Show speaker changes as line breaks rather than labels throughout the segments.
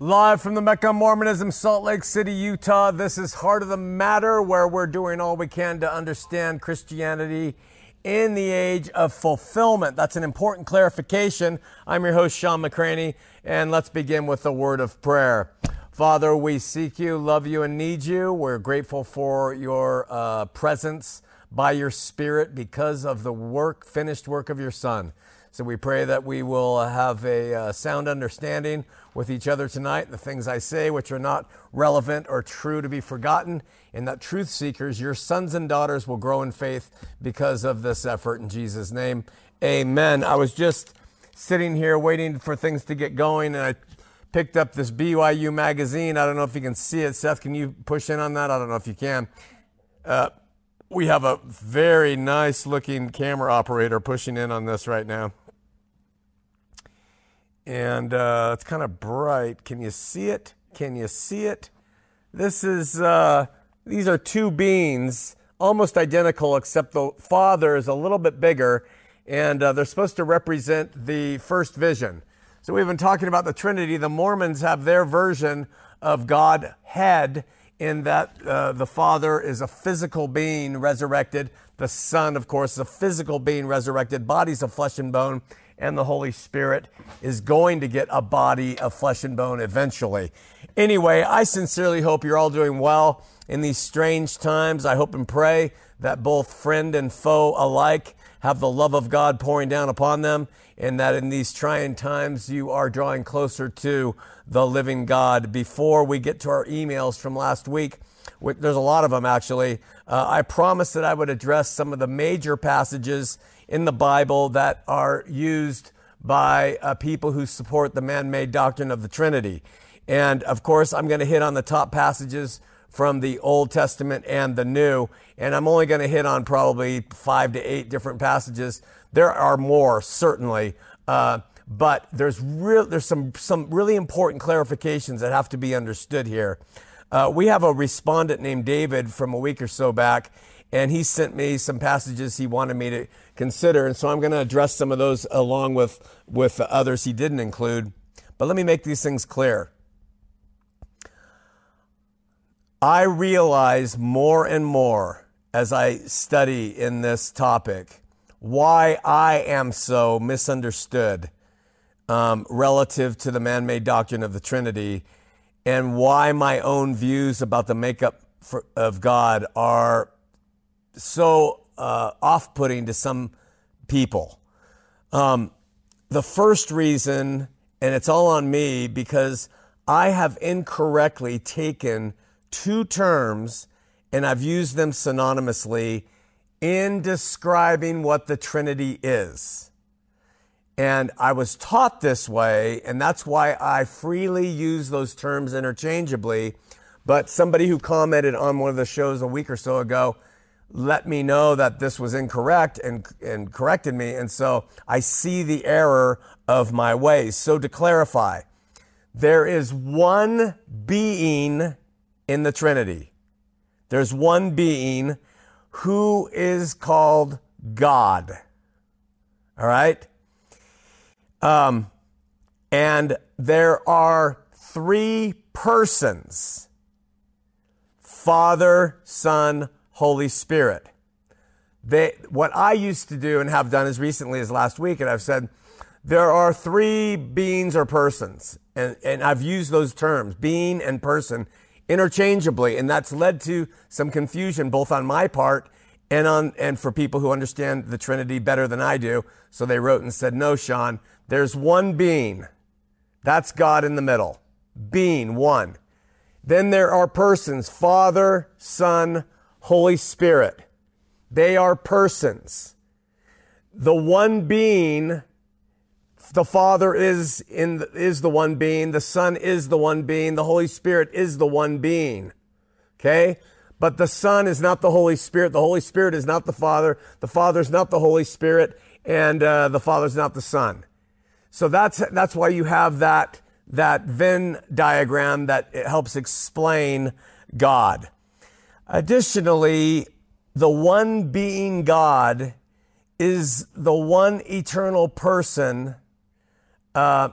Live from the Mecca Mormonism, Salt Lake City, Utah. This is Heart of the Matter, where we're doing all we can to understand Christianity in the age of fulfillment. That's an important clarification. I'm your host, Shawn McCraney, and let's begin with a word of prayer. Father, we seek you, love you, and need you. We're grateful for your uh, presence by your Spirit because of the work, finished work of your Son. So we pray that we will have a uh, sound understanding with each other tonight, the things I say which are not relevant or true to be forgotten, and that truth seekers, your sons and daughters, will grow in faith because of this effort. In Jesus' name, amen. I was just sitting here waiting for things to get going, and I picked up this BYU magazine. I don't know if you can see it. Seth, can you push in on that? I don't know if you can. Uh, we have a very nice looking camera operator pushing in on this right now and uh, it's kind of bright. Can you see it? Can you see it? This is uh, these are two beans, almost identical, except the father is a little bit bigger, and uh, they're supposed to represent the first vision. So we've been talking about the Trinity. The Mormons have their version of God head in that uh, the Father is a physical being resurrected. The Son, of course, is a physical being resurrected. Bodies of flesh and bone and the Holy Spirit is going to get a body of flesh and bone eventually. Anyway, I sincerely hope you're all doing well in these strange times. I hope and pray that both friend and foe alike have the love of God pouring down upon them, and that in these trying times you are drawing closer to the living God. Before we get to our emails from last week, there's a lot of them actually. Uh, I promised that I would address some of the major passages in the Bible that are used by uh, people who support the man made doctrine of the Trinity. And of course, I'm going to hit on the top passages from the Old Testament and the New. And I'm only going to hit on probably five to eight different passages. There are more, certainly. Uh, but there's real, there's some, some really important clarifications that have to be understood here. Uh, we have a respondent named David from a week or so back, and he sent me some passages he wanted me to consider. And so I'm going to address some of those along with, with the others he didn't include. But let me make these things clear. I realize more and more as I study in this topic why I am so misunderstood um, relative to the man made doctrine of the Trinity and why my own views about the makeup for, of God are so uh, off putting to some people. Um, the first reason, and it's all on me because I have incorrectly taken two terms and I've used them synonymously in describing what the Trinity is. And I was taught this way, and that's why I freely use those terms interchangeably. But somebody who commented on one of the shows a week or so ago let me know that this was incorrect and, and corrected me. And so I see the error of my ways. So to clarify, there is one being in the Trinity. There's one being who is called God. All right? Um, and there are three persons Father, Son, Holy Spirit. They, what I used to do and have done as recently as last week, and I've said, there are three beings or persons, and, and I've used those terms, being and person, interchangeably, and that's led to some confusion both on my part and on and for people who understand the Trinity better than I do. So they wrote and said, "No, Shawn, there's one being. That's God in the middle. Being one. Then there are persons, Father, Son, Holy Spirit. They are persons. The one being, the Father is in the, is the one being, the Son is the one being, the Holy Spirit is the one being. Okay? But the Son is not the Holy Spirit. The Holy Spirit is not the Father. The Father is not the Holy Spirit, and uh, the Father is not the Son. So that's that's why you have that that Venn diagram that helps explain God. Additionally, the one being God is the one eternal person. Uh,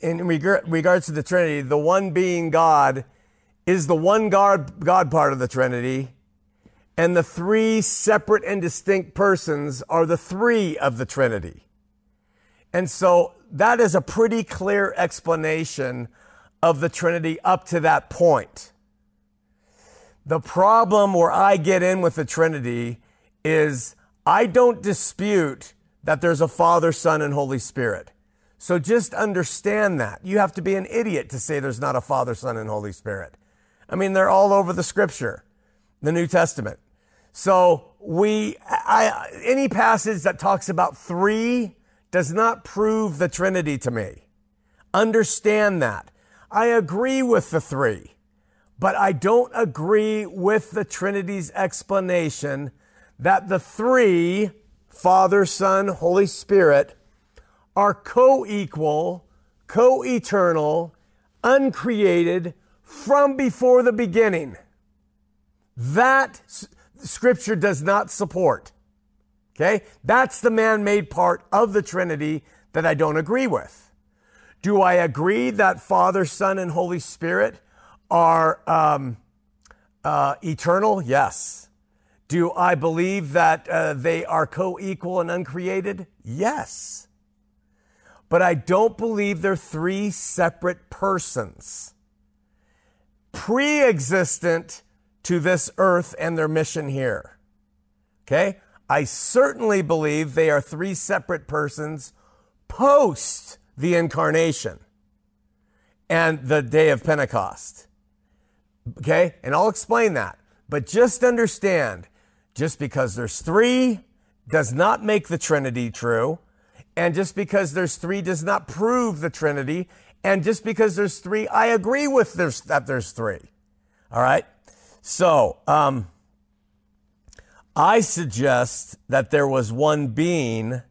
in regards to the Trinity, the one being God is the one God, God part of the Trinity, and the three separate and distinct persons are the three of the Trinity. And so that is a pretty clear explanation of the Trinity up to that point. The problem where I get in with the Trinity is I don't dispute that there's a Father, Son, and Holy Spirit. So just understand that. You have to be an idiot to say there's not a Father, Son, and Holy Spirit. I mean, they're all over the scripture, the New Testament. So we, I, any passage that talks about three does not prove the Trinity to me. Understand that. I agree with the three, but I don't agree with the Trinity's explanation that the three, Father, Son, Holy Spirit, are co equal, co eternal, uncreated from before the beginning. That scripture does not support. Okay? That's the man made part of the Trinity that I don't agree with. Do I agree that Father, Son, and Holy Spirit are um, uh, eternal? Yes. Do I believe that uh, they are co equal and uncreated? Yes but I don't believe they're three separate persons, pre existent to this earth and their mission here. Okay? I certainly believe they are three separate persons post the incarnation and the day of Pentecost. Okay? And I'll explain that. But just understand just because there's three does not make the Trinity true. And just because there's three does not prove the Trinity. And just because there's three, I agree with there's, that there's three. All right. So, um, I suggest that there was one being,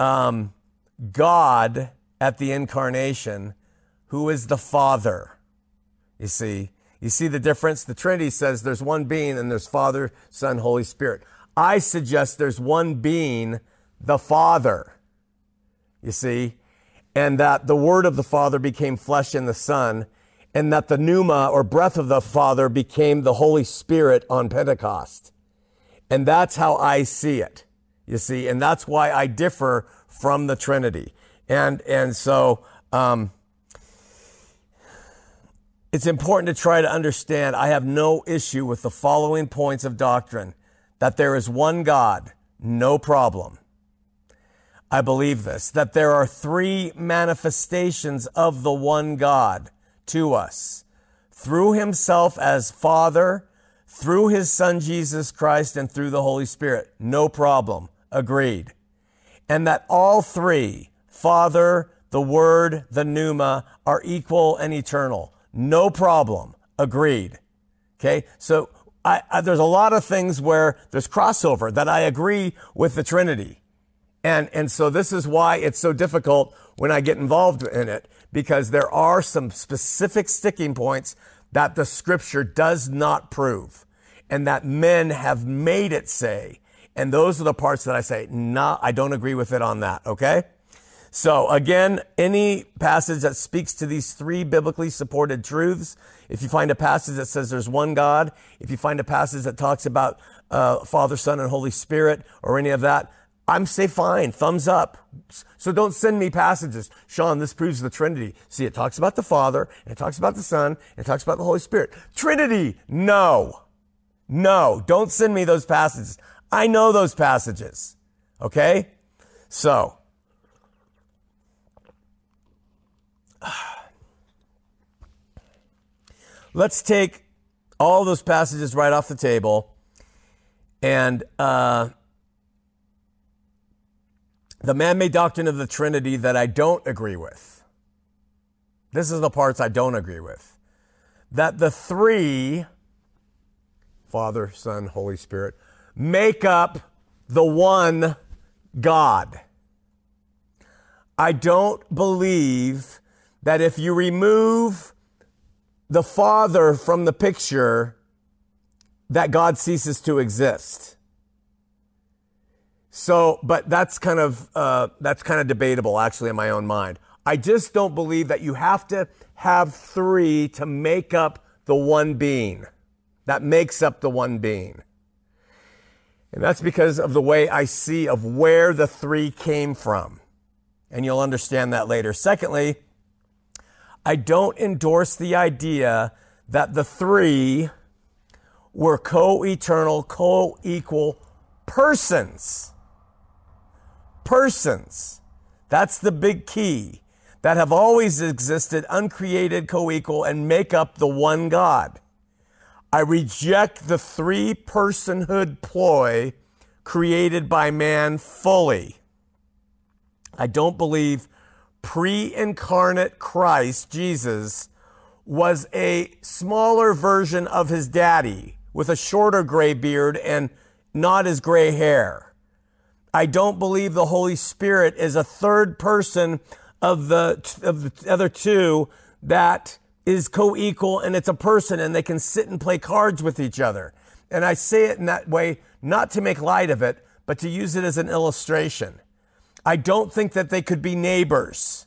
um, God at the incarnation, who is the Father. You see, you see the difference? The Trinity says there's one being and there's Father, Son, Holy Spirit. I suggest there's one being, the Father you see, and that the word of the Father became flesh in the Son, and that the pneuma or breath of the Father became the Holy Spirit on Pentecost. And that's how I see it, you see, and that's why I differ from the Trinity. And, and so, um, it's important to try to understand I have no issue with the following points of doctrine that there is one God, no problem. I believe this, that there are three manifestations of the one God to us through himself as Father, through his Son Jesus Christ, and through the Holy Spirit. No problem. Agreed. And that all three, Father, the Word, the Pneuma, are equal and eternal. No problem. Agreed. Okay. So I, I, there's a lot of things where there's crossover that I agree with the Trinity. And, and so this is why it's so difficult when I get involved in it, because there are some specific sticking points that the scripture does not prove and that men have made it say. And those are the parts that I say, nah, I don't agree with it on that. Okay. So again, any passage that speaks to these three biblically supported truths, if you find a passage that says there's one God, if you find a passage that talks about uh, Father, Son, and Holy Spirit, or any of that, I'm say fine, thumbs up. So don't send me passages. Shawn, this proves the Trinity. See, it talks about the Father, and it talks about the Son, and it talks about the Holy Spirit. Trinity, no. No, don't send me those passages. I know those passages. Okay? So, let's take all those passages right off the table and uh, the man made doctrine of the Trinity that I don't agree with. This is the parts I don't agree with. That the three, Father, Son, Holy Spirit, make up the one God. I don't believe that if you remove the Father from the picture, that God ceases to exist. So, but that's kind of uh, that's kind of debatable, actually, in my own mind. I just don't believe that you have to have three to make up the one being that makes up the one being. And that's because of the way I see of where the three came from. And you'll understand that later. Secondly, I don't endorse the idea that the three were co eternal, co equal persons. Persons. That's the big key that have always existed, uncreated, co equal, and make up the one God. I reject the three personhood ploy created by man fully. I don't believe pre incarnate Christ, Jesus, was a smaller version of his daddy with a shorter gray beard and not his gray hair. I don't believe the Holy Spirit is a third person of the, of the other two that is co-equal and it's a person and they can sit and play cards with each other. And I say it in that way, not to make light of it, but to use it as an illustration. I don't think that they could be neighbors.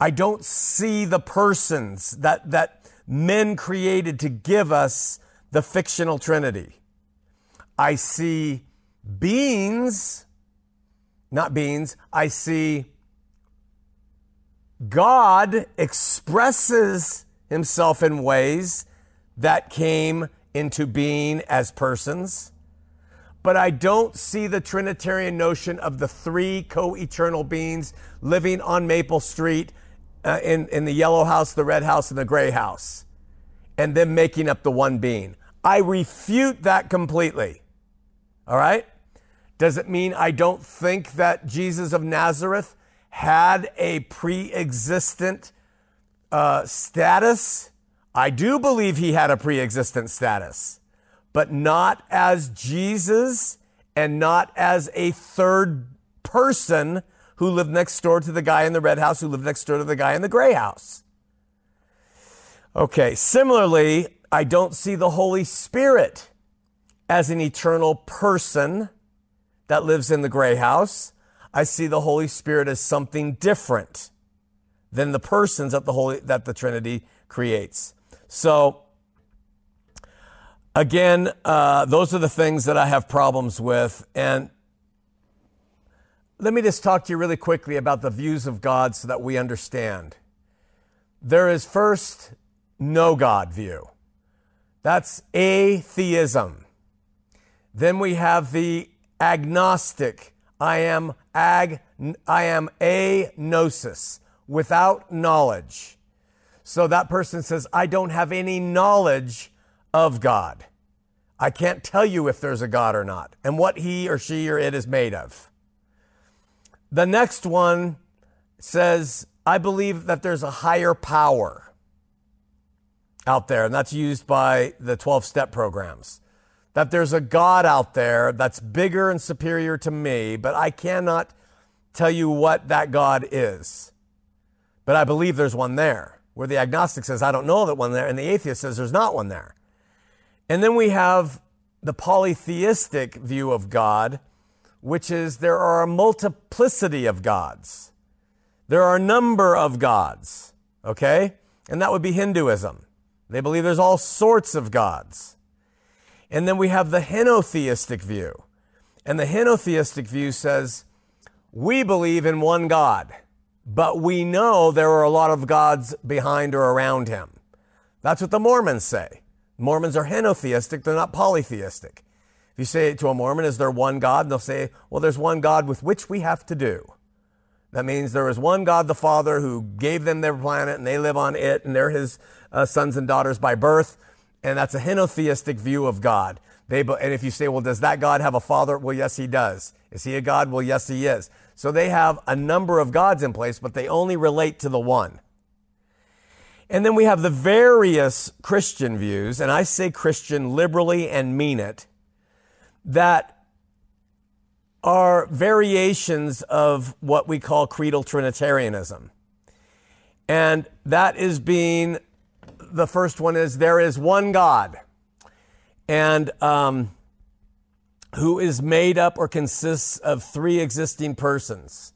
I don't see the persons that, that men created to give us the fictional Trinity. I see beings, not beings, I see God expresses himself in ways that came into being as persons. But I don't see the Trinitarian notion of the three co eternal beings living on Maple Street uh, in, in the yellow house, the red house, and the gray house, and them making up the one being. I refute that completely. All right? Does it mean I don't think that Jesus of Nazareth had a pre existent uh, status. I do believe he had a pre existent status, but not as Jesus and not as a third person who lived next door to the guy in the red house who lived next door to the guy in the gray house. Okay, similarly, I don't see the Holy Spirit as an eternal person that lives in the gray house. I see the Holy Spirit as something different than the persons that the Holy that the Trinity creates. So again, uh, those are the things that I have problems with. And let me just talk to you really quickly about the views of God so that we understand. There is first no God view. That's atheism. Then we have the agnostic I am ag, I am a gnosis, without knowledge. So that person says, I don't have any knowledge of God. I can't tell you if there's a God or not and what he or she or it is made of. The next one says, I believe that there's a higher power out there, and that's used by the 12 step programs that there's a God out there that's bigger and superior to me, but I cannot tell you what that God is. But I believe there's one there, where the agnostic says, I don't know that one there, and the atheist says there's not one there. And then we have the polytheistic view of God, which is there are a multiplicity of gods. There are a number of gods, okay? And that would be Hinduism. They believe there's all sorts of gods. And then we have the henotheistic view. And the henotheistic view says, we believe in one God, but we know there are a lot of gods behind or around him. That's what the Mormons say. Mormons are henotheistic, they're not polytheistic. If you say to a Mormon, is there one God? They'll say, well, there's one God with which we have to do. That means there is one God the Father who gave them their planet and they live on it and they're his uh, sons and daughters by birth and that's a henotheistic view of God. They, and if you say, well, does that God have a father? Well, yes, he does. Is he a God? Well, yes, he is. So they have a number of gods in place, but they only relate to the one. And then we have the various Christian views, and I say Christian liberally and mean it, that are variations of what we call creedal Trinitarianism. And that is being the first one is there is one God. and um, who is made up or consists of three existing persons.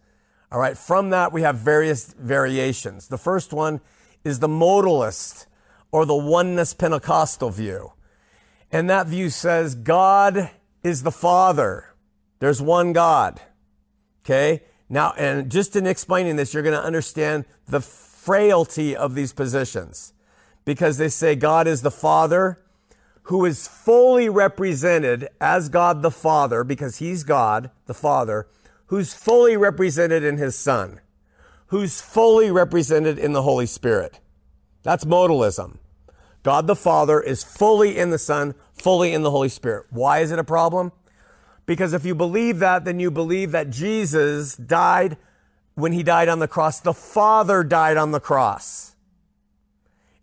All right, from that we have various variations. The first one is the modalist or the oneness Pentecostal view. And that view says God is the Father. There's one God. Okay? Now, and just in explaining this, you're going to understand the frailty of these positions because they say God is the Father who is fully represented as God the Father because he's God, the Father, who's fully represented in his Son, who's fully represented in the Holy Spirit. That's modalism. God the Father is fully in the Son, fully in the Holy Spirit. Why is it a problem? Because if you believe that, then you believe that Jesus died when he died on the cross. The Father died on the cross.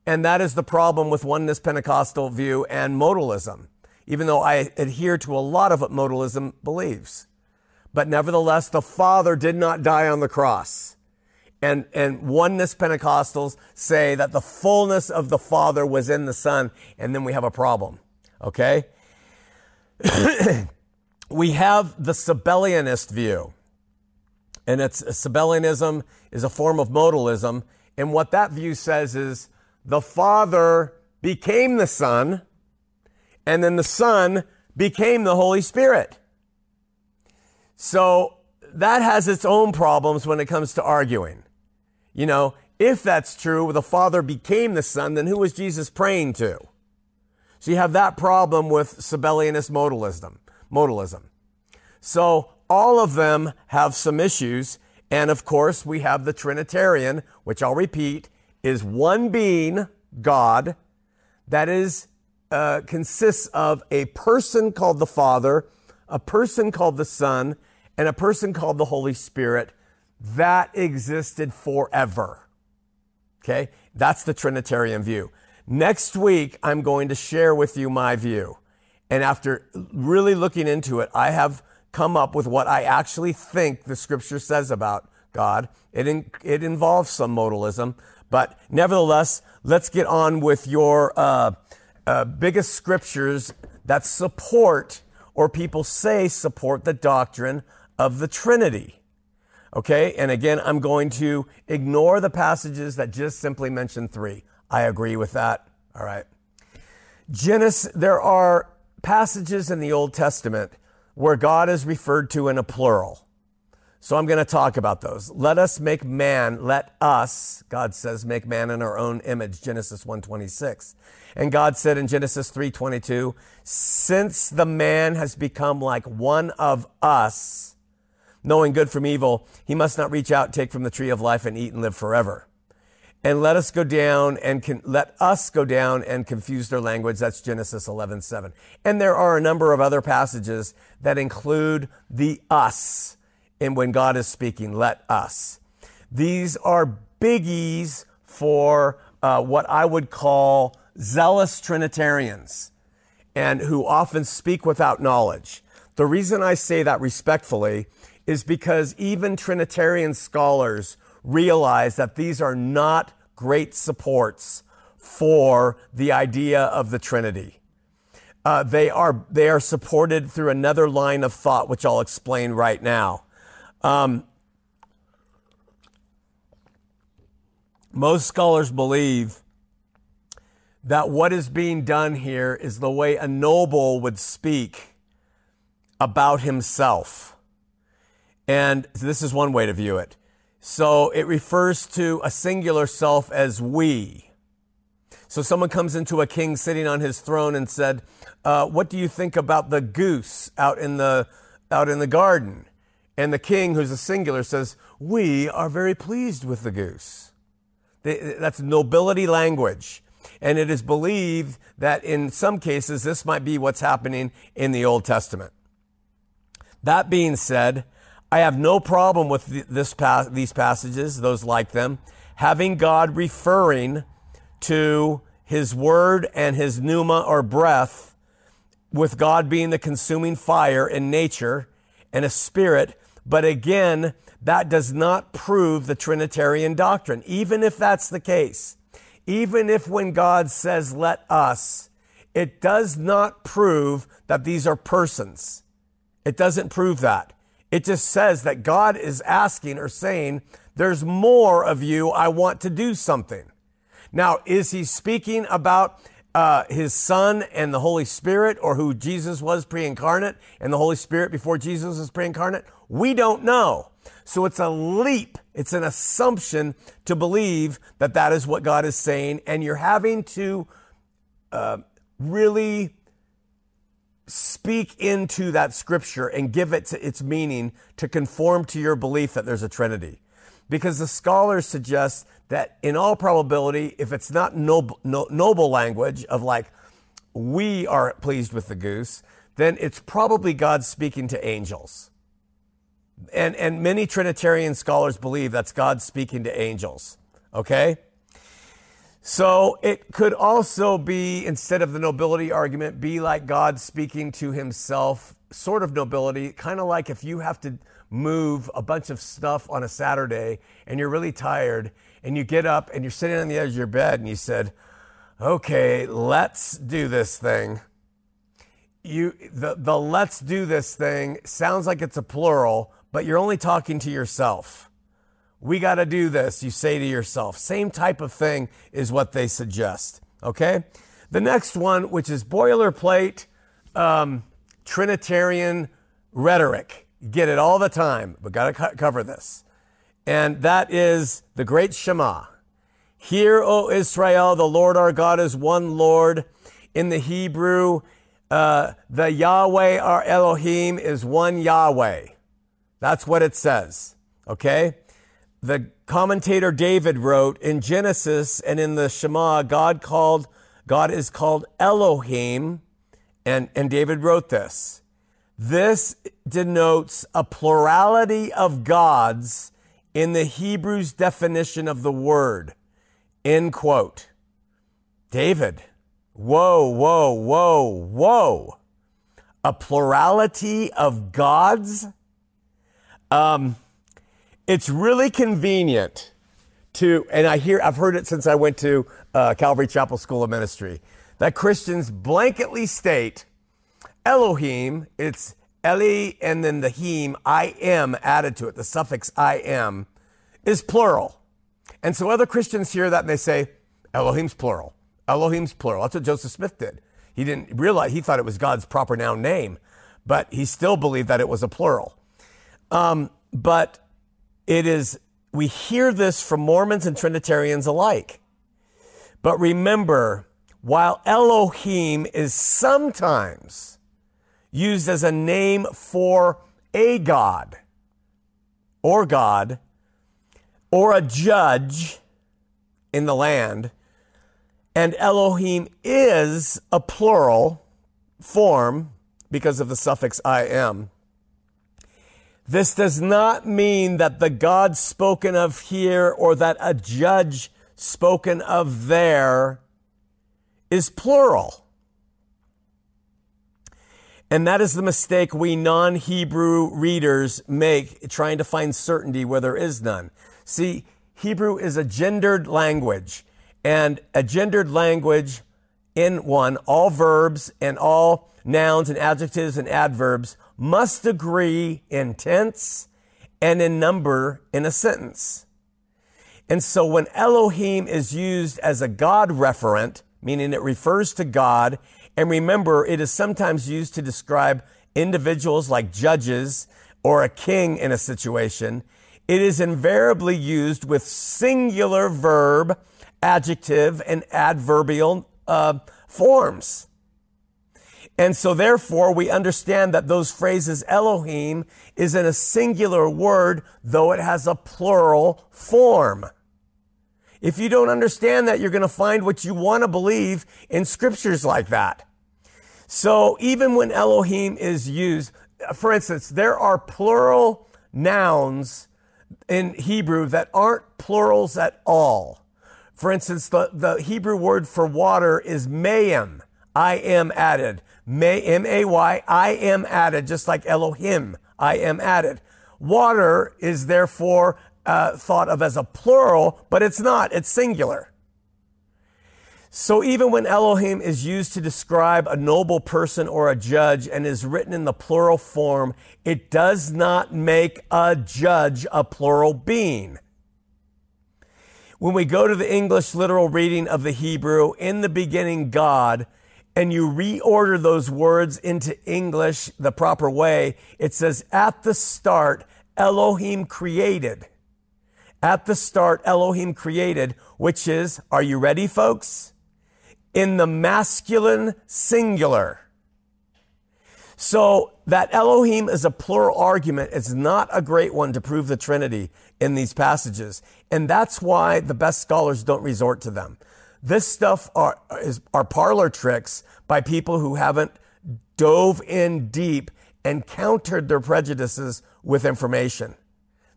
And that is the problem with oneness Pentecostal view and modalism, even though I adhere to a lot of what modalism believes. But nevertheless, the Father did not die on the cross. And, and oneness Pentecostals say that the fullness of the Father was in the Son, and then we have a problem. Okay? we have the Sabellianist view. And it's Sabellianism is a form of modalism. And what that view says is the Father became the Son, and then the Son became the Holy Spirit. So that has its own problems when it comes to arguing. You know, if that's true, the Father became the Son, then who was Jesus praying to? So you have that problem with Sabellianist modalism. Modalism. So all of them have some issues. And of course, we have the Trinitarian, which I'll repeat is one being, God, that is, uh, consists of a person called the Father, a person called the Son, and a person called the Holy Spirit that existed forever. Okay? That's the Trinitarian view. Next week, I'm going to share with you my view. And after really looking into it, I have come up with what I actually think the scripture says about God. It, in, it involves some modalism, but nevertheless, let's get on with your uh, uh, biggest scriptures that support, or people say support, the doctrine of the Trinity. Okay, and again, I'm going to ignore the passages that just simply mention three. I agree with that. All right. Genesis, there are passages in the Old Testament where God is referred to in a plural. So I'm going to talk about those. Let us make man, let us, God says, make man in our own image, Genesis 1:26. And God said in Genesis 3:22, since the man has become like one of us, knowing good from evil, he must not reach out, take from the tree of life and eat and live forever. And let us go down and con- let us go down and confuse their language. That's Genesis 11:7. And there are a number of other passages that include the us and when God is speaking, let us. These are biggies for uh, what I would call zealous Trinitarians and who often speak without knowledge. The reason I say that respectfully is because even Trinitarian scholars realize that these are not great supports for the idea of the Trinity. Uh, they are they are supported through another line of thought, which I'll explain right now. Um, most scholars believe that what is being done here is the way a noble would speak about himself. And this is one way to view it. So it refers to a singular self as we. So someone comes into a king sitting on his throne and said, uh, "What do you think about the goose out in the out in the garden?" And the king, who's a singular, says, We are very pleased with the goose. That's nobility language. And it is believed that in some cases, this might be what's happening in the Old Testament. That being said, I have no problem with this, these passages, those like them, having God referring to his word and his pneuma or breath, with God being the consuming fire in nature and a spirit but again, that does not prove the Trinitarian doctrine. Even if that's the case, even if when God says, let us, it does not prove that these are persons. It doesn't prove that. It just says that God is asking or saying, There's more of you. I want to do something. Now, is he speaking about uh, his son and the Holy Spirit, or who Jesus was pre incarnate and the Holy Spirit before Jesus was pre incarnate? We don't know. So it's a leap, it's an assumption to believe that that is what God is saying, and you're having to uh, really speak into that scripture and give it its meaning to conform to your belief that there's a Trinity. Because the scholars suggest that in all probability, if it's not noble, no, noble language of like, we are pleased with the goose, then it's probably God speaking to angels. And, and many Trinitarian scholars believe that's God speaking to angels. Okay? So it could also be, instead of the nobility argument, be like God speaking to himself, sort of nobility, kind of like if you have to move a bunch of stuff on a Saturday and you're really tired and you get up and you're sitting on the edge of your bed and you said, okay, let's do this thing. You, the, the let's do this thing sounds like it's a plural, but you're only talking to yourself. We got to do this, you say to yourself. Same type of thing is what they suggest. Okay? The next one, which is boilerplate um, Trinitarian rhetoric. You get it all the time, but got to cover this and that is the great Shema. Hear, O Israel, the Lord our God is one Lord. In the Hebrew, uh, the Yahweh, our Elohim, is one Yahweh. That's what it says. Okay? The commentator David wrote in Genesis and in the Shema, God called, God is called Elohim, and, and David wrote this. This denotes a plurality of gods in the Hebrew's definition of the word. End quote. David, whoa, whoa, whoa, whoa. A plurality of gods? Um, it's really convenient to, and I hear, I've heard it since I went to uh, Calvary Chapel School of Ministry, that Christians blanketly state Elohim, it's Eli, and then the him, I am added to it, the suffix I am, is plural. And so other Christians hear that and they say, Elohim's plural. Elohim's plural. That's what Joseph Smith did. He didn't realize, he thought it was God's proper noun name, but he still believed that it was a plural. Um, but it is, we hear this from Mormons and Trinitarians alike. But remember, while Elohim is sometimes used as a name for a God or God or a judge in the land, and Elohim is a plural form because of the suffix I am. This does not mean that the God spoken of here or that a judge spoken of there is plural. And that is the mistake we non Hebrew readers make trying to find certainty where there is none. See, Hebrew is a gendered language, and a gendered language in one, all verbs and all nouns and adjectives and adverbs must agree in tense and in number in a sentence. And so when Elohim is used as a God referent, meaning it refers to God and remember, it is sometimes used to describe individuals like judges or a king in a situation. It is invariably used with singular verb, adjective, and adverbial uh, forms. And so therefore we understand that those phrases Elohim is in a singular word, though it has a plural form. If you don't understand that, you're going to find what you want to believe in scriptures like that. So even when Elohim is used, for instance, there are plural nouns in Hebrew that aren't plurals at all. For instance, the, the Hebrew word for water is mayim. I am added. May, M-A-Y, I am added, just like Elohim, I am added. Water is therefore uh, thought of as a plural, but it's not, it's singular. So even when Elohim is used to describe a noble person or a judge and is written in the plural form, it does not make a judge a plural being. When we go to the English literal reading of the Hebrew, in the beginning, God, and you reorder those words into English the proper way, it says, at the start, Elohim created. At the start, Elohim created, which is, are you ready, folks? in the masculine singular. So that Elohim is a plural argument is not a great one to prove the Trinity in these passages. And that's why the best scholars don't resort to them. This stuff are, is, are parlor tricks by people who haven't dove in deep and countered their prejudices with information.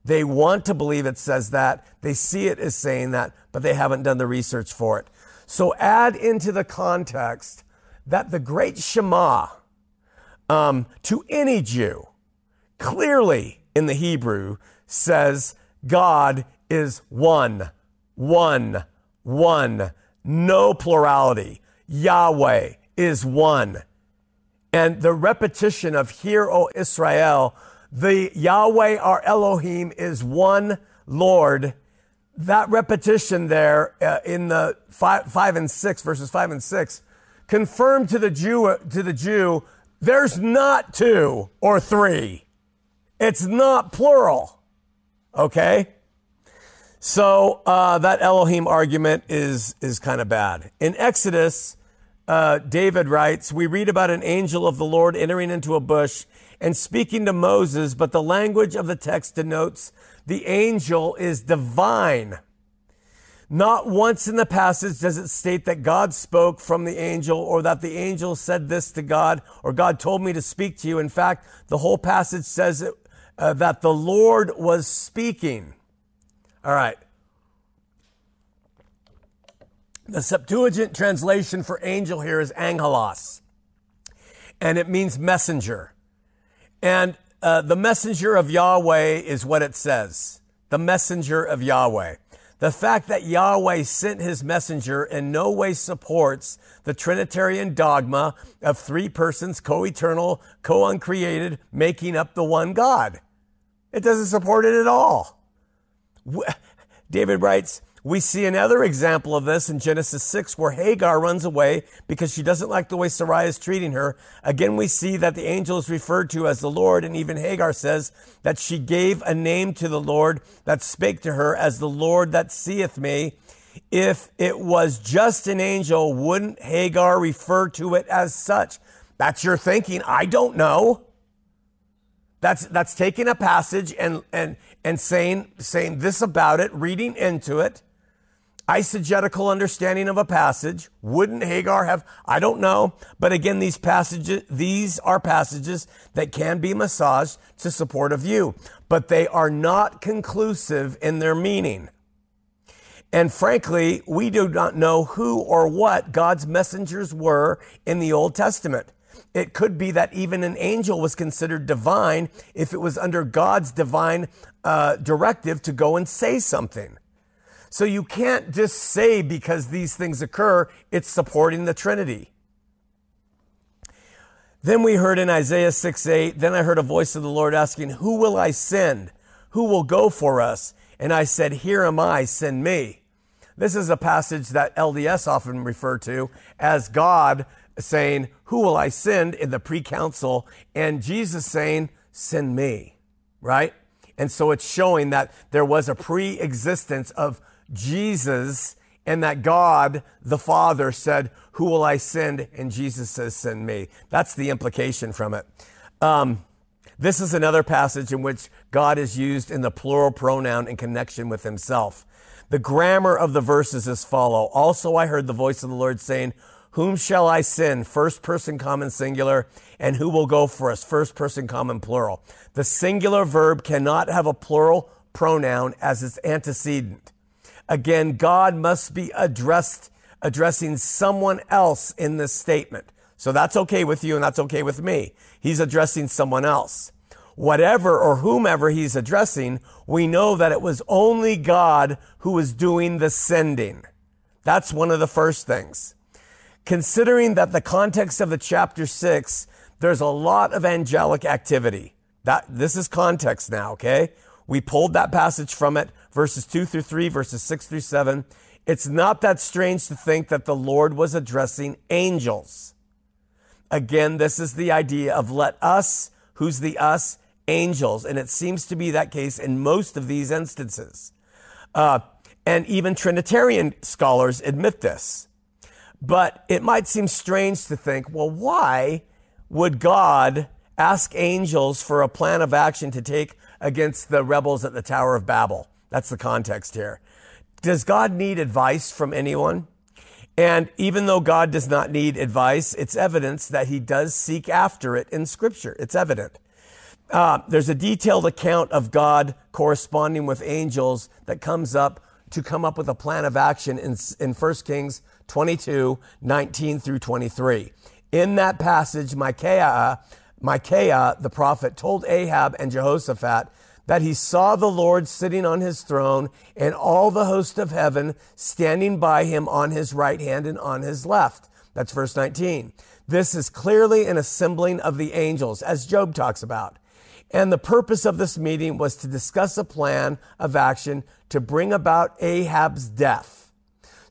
They want to believe it says that. They see it as saying that, but they haven't done the research for it. So add into the context that the great Shema um, to any Jew clearly in the Hebrew says God is one, one, one, no plurality. Yahweh is one. And the repetition of Hear, O Israel, the Yahweh, our Elohim, is one Lord that repetition there uh, in the five, five and six, verses five and six, confirmed to the Jew, to the Jew, there's not two or three. It's not plural. Okay? So uh, that Elohim argument is, is kind of bad. In Exodus, uh, David writes, We read about an angel of the Lord entering into a bush and speaking to Moses, but the language of the text denotes the angel is divine. Not once in the passage does it state that God spoke from the angel or that the angel said this to God or God told me to speak to you. In fact, the whole passage says it, uh, that the Lord was speaking. All right. The Septuagint translation for angel here is angelos, and it means messenger. And uh, the messenger of Yahweh is what it says. The messenger of Yahweh. The fact that Yahweh sent his messenger in no way supports the Trinitarian dogma of three persons, co eternal, co uncreated, making up the one God. It doesn't support it at all. David writes, we see another example of this in Genesis 6 where Hagar runs away because she doesn't like the way Sarai is treating her. Again, we see that the angel is referred to as the Lord, and even Hagar says that she gave a name to the Lord that spake to her as the Lord that seeth me. If it was just an angel, wouldn't Hagar refer to it as such? That's your thinking. I don't know. That's, that's taking a passage and, and, and saying, saying this about it, reading into it eisegetical understanding of a passage. Wouldn't Hagar have? I don't know. But again, these passages, these are passages that can be massaged to support a view, but they are not conclusive in their meaning. And frankly, we do not know who or what God's messengers were in the Old Testament. It could be that even an angel was considered divine if it was under God's divine uh, directive to go and say something. So you can't just say because these things occur, it's supporting the Trinity. Then we heard in Isaiah 6 8, then I heard a voice of the Lord asking, Who will I send? Who will go for us? And I said, Here am I, send me. This is a passage that LDS often refer to as God saying, Who will I send in the pre council? And Jesus saying, Send me, right? And so it's showing that there was a pre existence of Jesus and that God the Father said, Who will I send? And Jesus says, Send me. That's the implication from it. Um, this is another passage in which God is used in the plural pronoun in connection with himself. The grammar of the verses is follow. Also, I heard the voice of the Lord saying, Whom shall I send? First person common singular. And who will go for us? First person common plural. The singular verb cannot have a plural pronoun as its antecedent. Again, God must be addressed, addressing someone else in this statement. So that's okay with you and that's okay with me. He's addressing someone else. Whatever or whomever he's addressing, we know that it was only God who was doing the sending. That's one of the first things. Considering that the context of the chapter six, there's a lot of angelic activity. That this is context now, okay? We pulled that passage from it, verses two through three, verses six through seven. It's not that strange to think that the Lord was addressing angels. Again, this is the idea of let us, who's the us? Angels. And it seems to be that case in most of these instances. Uh, and even Trinitarian scholars admit this. But it might seem strange to think, well, why would God ask angels for a plan of action to take against the rebels at the Tower of Babel? That's the context here. Does God need advice from anyone? And even though God does not need advice, it's evidence that he does seek after it in Scripture. It's evident. Uh, there's a detailed account of God corresponding with angels that comes up to come up with a plan of action in, in 1 Kings 22, 19 through 23. In that passage, Micaiah, Micaiah, the prophet, told Ahab and Jehoshaphat that he saw the Lord sitting on his throne and all the host of heaven standing by him on his right hand and on his left. That's verse 19. This is clearly an assembling of the angels, as Job talks about. And the purpose of this meeting was to discuss a plan of action to bring about Ahab's death.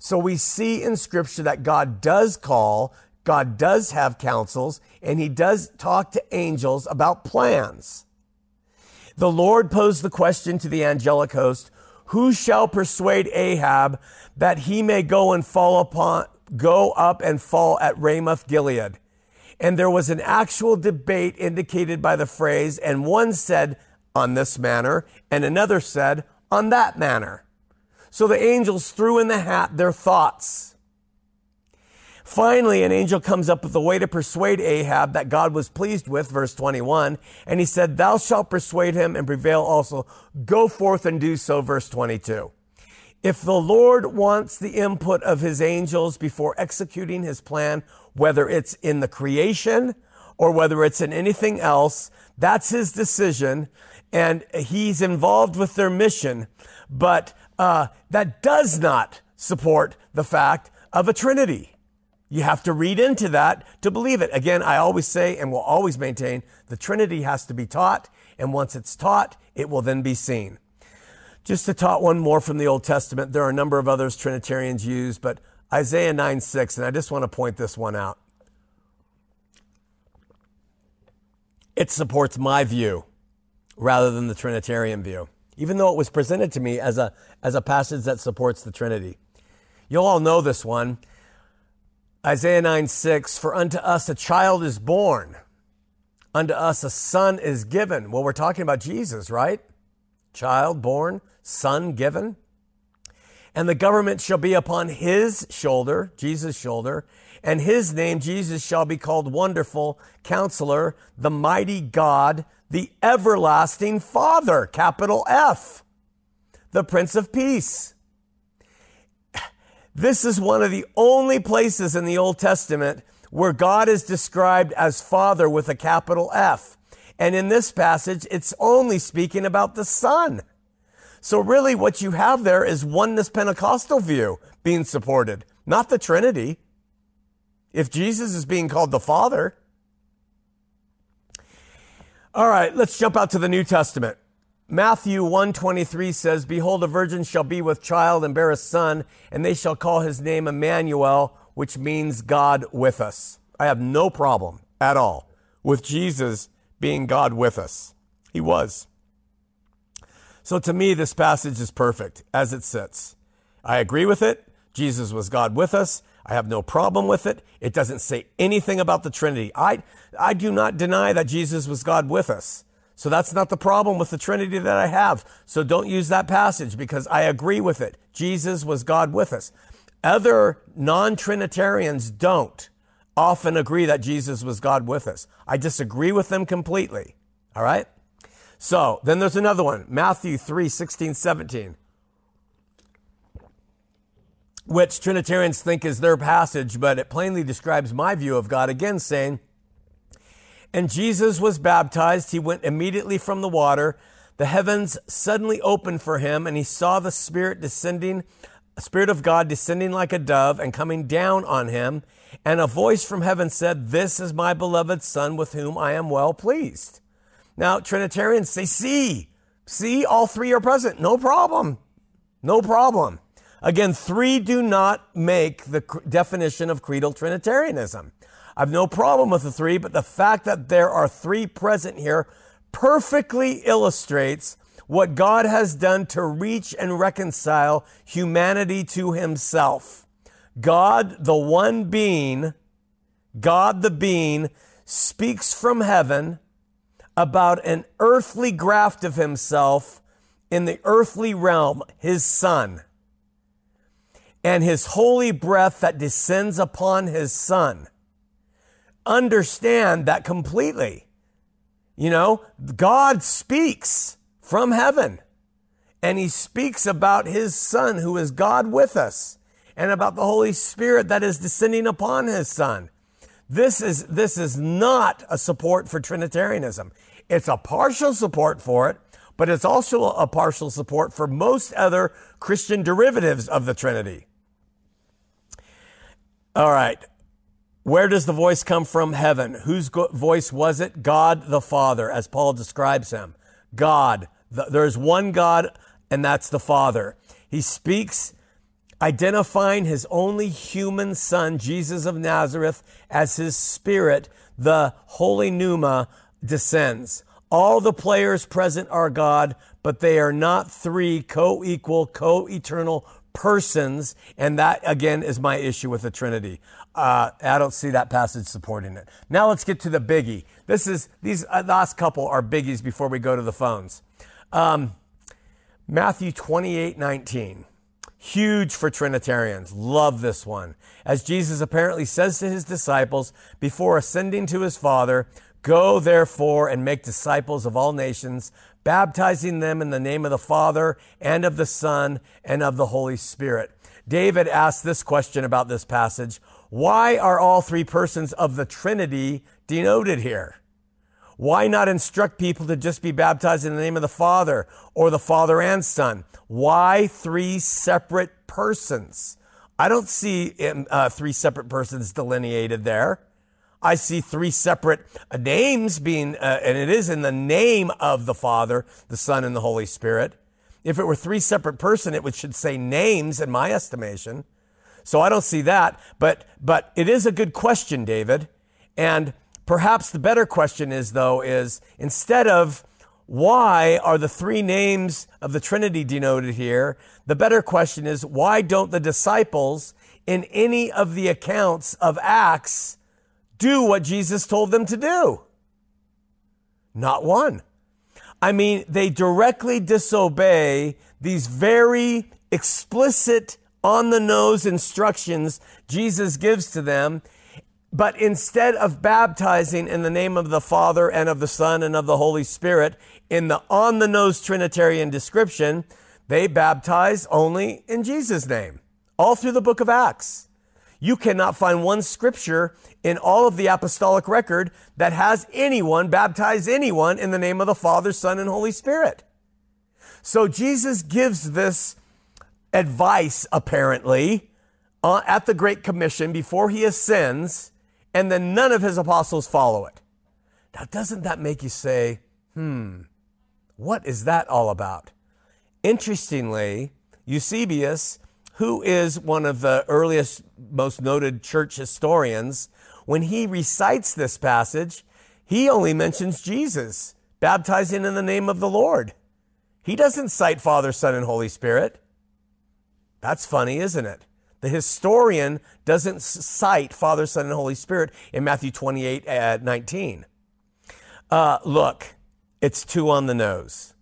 So we see in scripture that God does call, God does have counsels, and he does talk to angels about plans. The Lord posed the question to the angelic host, who shall persuade Ahab that he may go and fall upon, go up and fall at Ramoth Gilead? And there was an actual debate indicated by the phrase, and one said, on this manner, and another said, on that manner. So the angels threw in the hat their thoughts. Finally, an angel comes up with a way to persuade Ahab that God was pleased with, verse 21, and he said, Thou shalt persuade him and prevail also. Go forth and do so, verse 22. If the Lord wants the input of his angels before executing his plan, whether it's in the creation or whether it's in anything else, that's his decision, and he's involved with their mission. But uh, that does not support the fact of a Trinity. You have to read into that to believe it. Again, I always say and will always maintain the Trinity has to be taught, and once it's taught, it will then be seen. Just to taught one more from the Old Testament, there are a number of others Trinitarians use, but Isaiah 9 6, and I just want to point this one out. It supports my view rather than the Trinitarian view, even though it was presented to me as a, as a passage that supports the Trinity. You'll all know this one. Isaiah 9 6, for unto us a child is born, unto us a son is given. Well, we're talking about Jesus, right? Child born, son given. And the government shall be upon his shoulder, Jesus' shoulder, and his name, Jesus, shall be called Wonderful Counselor, the Mighty God, the Everlasting Father, capital F, the Prince of Peace. This is one of the only places in the Old Testament where God is described as Father with a capital F. And in this passage, it's only speaking about the Son. So really what you have there is oneness Pentecostal view being supported, not the Trinity. If Jesus is being called the Father. All right, let's jump out to the New Testament. Matthew 123 says, Behold, a virgin shall be with child and bear a son, and they shall call his name Emmanuel, which means God with us. I have no problem at all with Jesus being God with us. He was. So to me, this passage is perfect as it sits. I agree with it. Jesus was God with us. I have no problem with it. It doesn't say anything about the Trinity. I, I do not deny that Jesus was God with us. So that's not the problem with the Trinity that I have. So don't use that passage because I agree with it. Jesus was God with us. Other non-Trinitarians don't often agree that Jesus was God with us. I disagree with them completely. All right. So then there's another one, Matthew 3, 16, 17, which Trinitarians think is their passage, but it plainly describes my view of God again saying, and Jesus was baptized. He went immediately from the water. The heavens suddenly opened for him, and he saw the Spirit descending Spirit of God descending like a dove and coming down on him. And a voice from heaven said, This is my beloved Son with whom I am well pleased. Now, Trinitarians say, See, see, all three are present. No problem. No problem. Again, three do not make the definition of creedal Trinitarianism. I've no problem with the three, but the fact that there are three present here perfectly illustrates what God has done to reach and reconcile humanity to himself. God, the one being, God the being, speaks from heaven about an earthly graft of himself in the earthly realm, his son, and his holy breath that descends upon his son. Understand that completely. You know, God speaks from heaven and he speaks about his son who is God with us and about the Holy Spirit that is descending upon his son. This is, this is not a support for Trinitarianism. It's a partial support for it, but it's also a partial support for most other Christian derivatives of the Trinity. All right. Where does the voice come from? Heaven. Whose voice was it? God the Father, as Paul describes him. God. There's one God, and that's the Father. He speaks identifying his only human son, Jesus of Nazareth, as his spirit, the holy pneuma descends. All the players present are God, but they are not three co equal, co eternal persons. And that, again, is my issue with the Trinity. Uh, I don't see that passage supporting it. Now let's get to the biggie. This is, these uh, last couple are biggies before we go to the phones. Um, Matthew 28 19. Huge for Trinitarians. Love this one. As Jesus apparently says to his disciples before ascending to his Father, Go therefore and make disciples of all nations, baptizing them in the name of the Father and of the Son and of the Holy Spirit. David asked this question about this passage Why are all three persons of the Trinity denoted here? Why not instruct people to just be baptized in the name of the Father or the Father and Son? Why three separate persons? I don't see um, uh, three separate persons delineated there. I see three separate names being, uh, and it is in the name of the Father, the Son, and the Holy Spirit. If it were three separate person, it would, should say names in my estimation. So I don't see that, but, but it is a good question, David. And perhaps the better question is, though, is instead of why are the three names of the Trinity denoted here? The better question is, why don't the disciples in any of the accounts of Acts do what Jesus told them to do? Not one. I mean, they directly disobey these very explicit, on the nose instructions Jesus gives to them. But instead of baptizing in the name of the Father and of the Son and of the Holy Spirit in the on the nose Trinitarian description, they baptize only in Jesus' name, all through the book of Acts. You cannot find one scripture in all of the apostolic record that has anyone baptize anyone in the name of the Father, Son, and Holy Spirit. So Jesus gives this advice, apparently, uh, at the Great Commission before he ascends, and then none of his apostles follow it. Now, doesn't that make you say, hmm, what is that all about? Interestingly, Eusebius, who is one of the earliest, most noted church historians, when he recites this passage, he only mentions Jesus, baptizing in the name of the Lord. He doesn't cite Father, Son, and Holy Spirit. That's funny, isn't it? The historian doesn't cite Father, Son, and Holy Spirit in Matthew 28 at 19. Uh, look, it's too on the nose.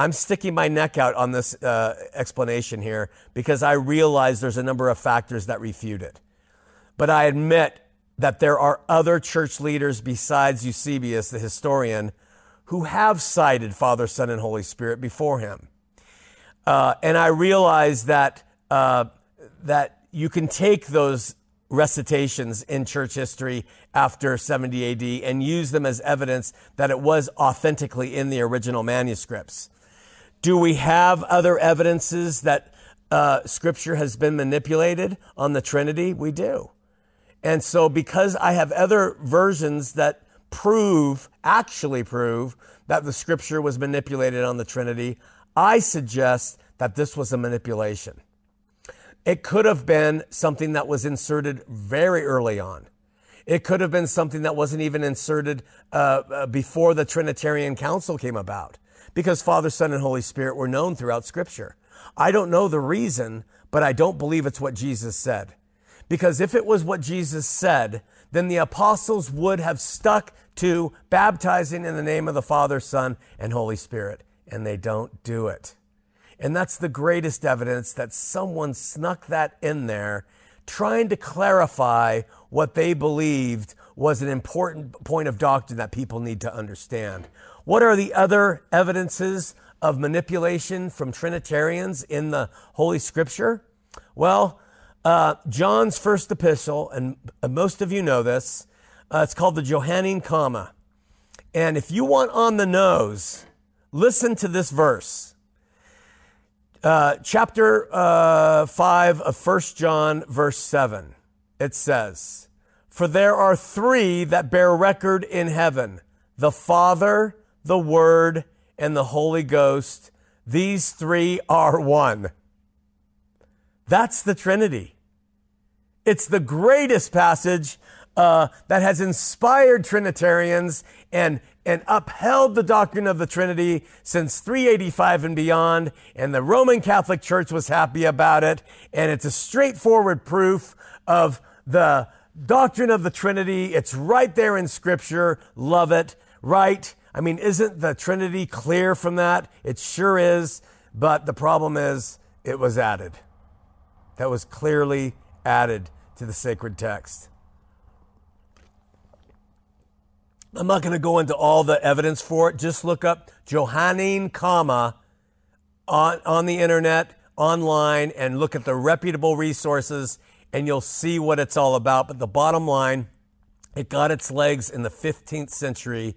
I'm sticking my neck out on this uh, explanation here because I realize there's a number of factors that refute it. But I admit that there are other church leaders besides Eusebius, the historian, who have cited Father, Son, and Holy Spirit before him. Uh, and I realize that, uh, that you can take those recitations in church history after 70 AD and use them as evidence that it was authentically in the original manuscripts. Do we have other evidences that uh, Scripture has been manipulated on the Trinity? We do. And so, because I have other versions that prove, actually prove, that the Scripture was manipulated on the Trinity, I suggest that this was a manipulation. It could have been something that was inserted very early on. It could have been something that wasn't even inserted uh, uh, before the Trinitarian Council came about, because Father, Son, and Holy Spirit were known throughout Scripture. I don't know the reason, but I don't believe it's what Jesus said. Because if it was what Jesus said, then the apostles would have stuck to baptizing in the name of the Father, Son, and Holy Spirit, and they don't do it. And that's the greatest evidence that someone snuck that in there, trying to clarify what they believed was an important point of doctrine that people need to understand. What are the other evidences of manipulation from Trinitarians in the Holy Scripture? Well, uh, John's first epistle, and most of you know this, uh, it's called the Johannine Comma. And if you want on the nose, listen to this verse. Uh, chapter uh, 5 of 1 John, verse 7. It says, For there are three that bear record in heaven the Father, the Word, and the Holy Ghost. These three are one. That's the Trinity. It's the greatest passage uh, that has inspired Trinitarians and and upheld the doctrine of the Trinity since 385 and beyond, and the Roman Catholic Church was happy about it. And it's a straightforward proof of the doctrine of the Trinity. It's right there in Scripture. Love it. Right? I mean, isn't the Trinity clear from that? It sure is. But the problem is, it was added. That was clearly added to the sacred text. I'm not going to go into all the evidence for it. Just look up Johannine comma on, on the internet, online, and look at the reputable resources, and you'll see what it's all about. But the bottom line, it got its legs in the 15th century,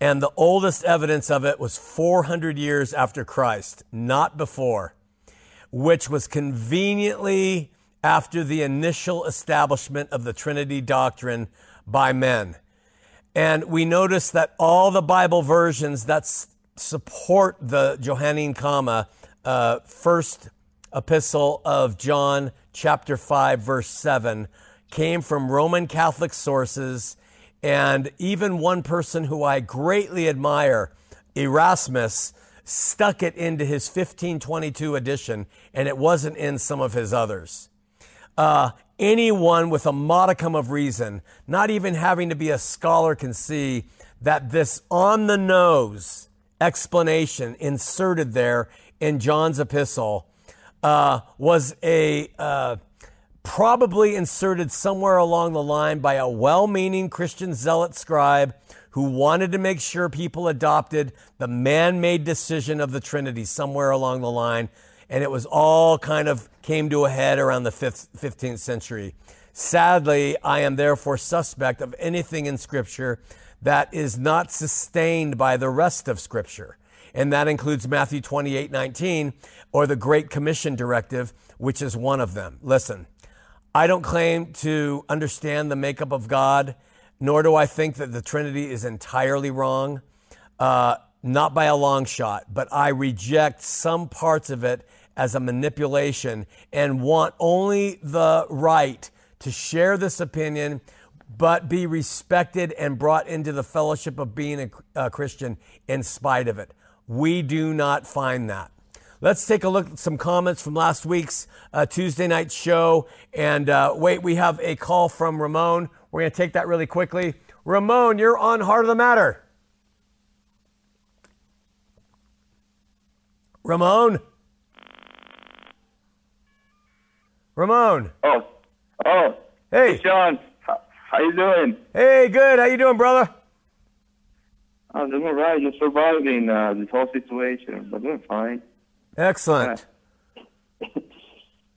and the oldest evidence of it was 400 years after Christ, not before, which was conveniently after the initial establishment of the Trinity doctrine by men. And we notice that all the Bible versions that support the Johannine comma, uh, first epistle of John, chapter 5, verse 7, came from Roman Catholic sources. And even one person who I greatly admire, Erasmus, stuck it into his 1522 edition, and it wasn't in some of his others. Uh, anyone with a modicum of reason, not even having to be a scholar, can see that this on the nose explanation inserted there in John's epistle uh, was a uh, probably inserted somewhere along the line by a well meaning Christian zealot scribe who wanted to make sure people adopted the man made decision of the Trinity somewhere along the line and it was all kind of came to a head around the fifth, 15th century. Sadly, I am therefore suspect of anything in Scripture that is not sustained by the rest of Scripture. And that includes Matthew 28 19 or the Great Commission Directive, which is one of them. Listen, I don't claim to understand the makeup of God, nor do I think that the Trinity is entirely wrong. Uh, not by a long shot, but I reject some parts of it as a manipulation and want only the right to share this opinion, but be respected and brought into the fellowship of being a, a Christian in spite of it. We do not find that. Let's take a look at some comments from last week's uh, Tuesday night show. And uh, wait, we have a call from Ramon. We're going to take that really quickly. Ramon, you're on Heart of the Matter. Ramon? Ramon.
Oh, oh.
Hey.
John. How, how you doing?
Hey, good. How you doing, brother?
I'm doing all right. Just surviving uh, this whole situation, but doing fine.
Excellent.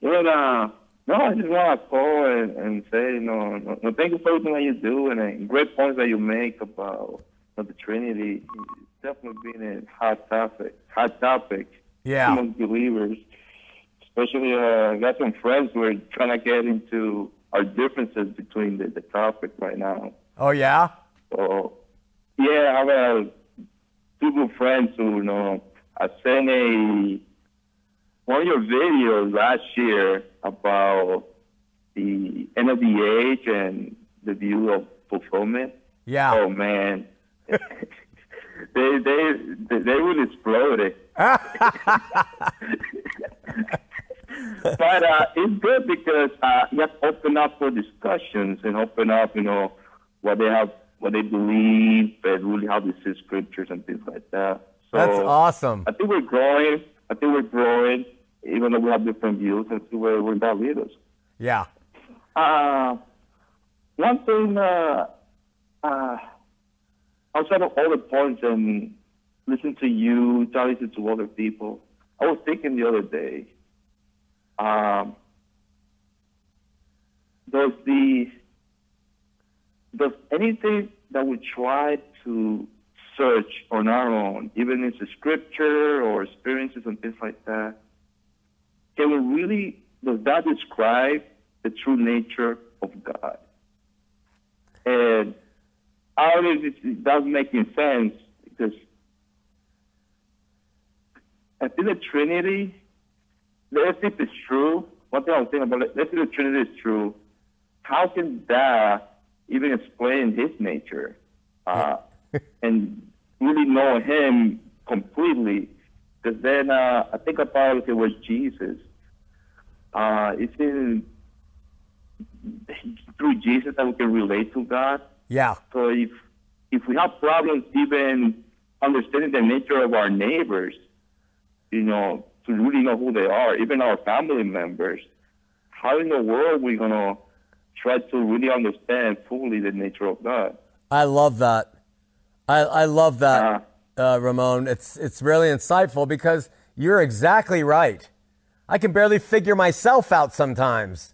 but, uh, no, I just want to call and, and say, you know, no, thank you for everything that you do and uh, great points that you make about the Trinity. It's definitely been a hot topic, hot topic
yeah.
among believers especially uh, I got some friends who are trying to get into our differences between the, the topic right now.
Oh yeah.
So yeah, I have uh, two good friends who you know I sent a one of your videos last year about the end of the age and the view of fulfillment.
Yeah.
Oh man, they they they, would explode it. but uh, it's good because uh, you have to open up for discussions and open up, you know, what they have, what they believe, and really how they see scriptures and things like that. So
That's awesome.
I think we're growing. I think we're growing, even though we have different views, and see where where that leads us.
Yeah.
Uh, one thing, uh, uh, outside of all the points and listen to you, try listen to other people, I was thinking the other day, um, does the, does anything that we try to search on our own, even if it's scripture or experiences and things like that, can we really, does that describe the true nature of God? And I don't know if it does make any sense because I think the Trinity, let's see if it's true. One thing I was thinking about, let's if the Trinity is true. How can that even explain his nature uh, and really know him completely? Because then uh, I think about if it was Jesus. Uh, it's in through Jesus that we can relate to God.
Yeah.
So if if we have problems even understanding the nature of our neighbors, you know, to really know who they are, even our family members, how in the world are we gonna try to really understand fully the nature of God?
I love that. I, I love that, uh, Ramon. It's it's really insightful because you're exactly right. I can barely figure myself out sometimes.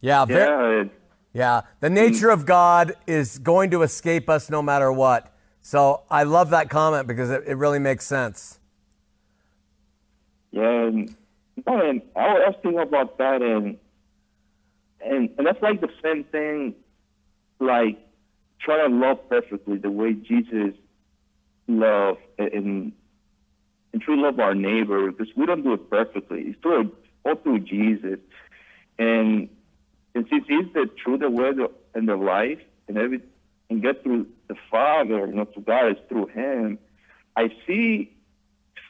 Yeah,
Yeah, it-
yeah. The nature of God is going to escape us no matter what. So I love that comment because it, it really makes sense.
yeah. And, no, and I was thinking about that, and and and that's like the same thing, like try to love perfectly the way Jesus loved and and truly love our neighbor because we don't do it perfectly. It's through all through Jesus, and and since He's the truth, the way, the, and the life, and every and get through the Father, you know, to God is through Him. I see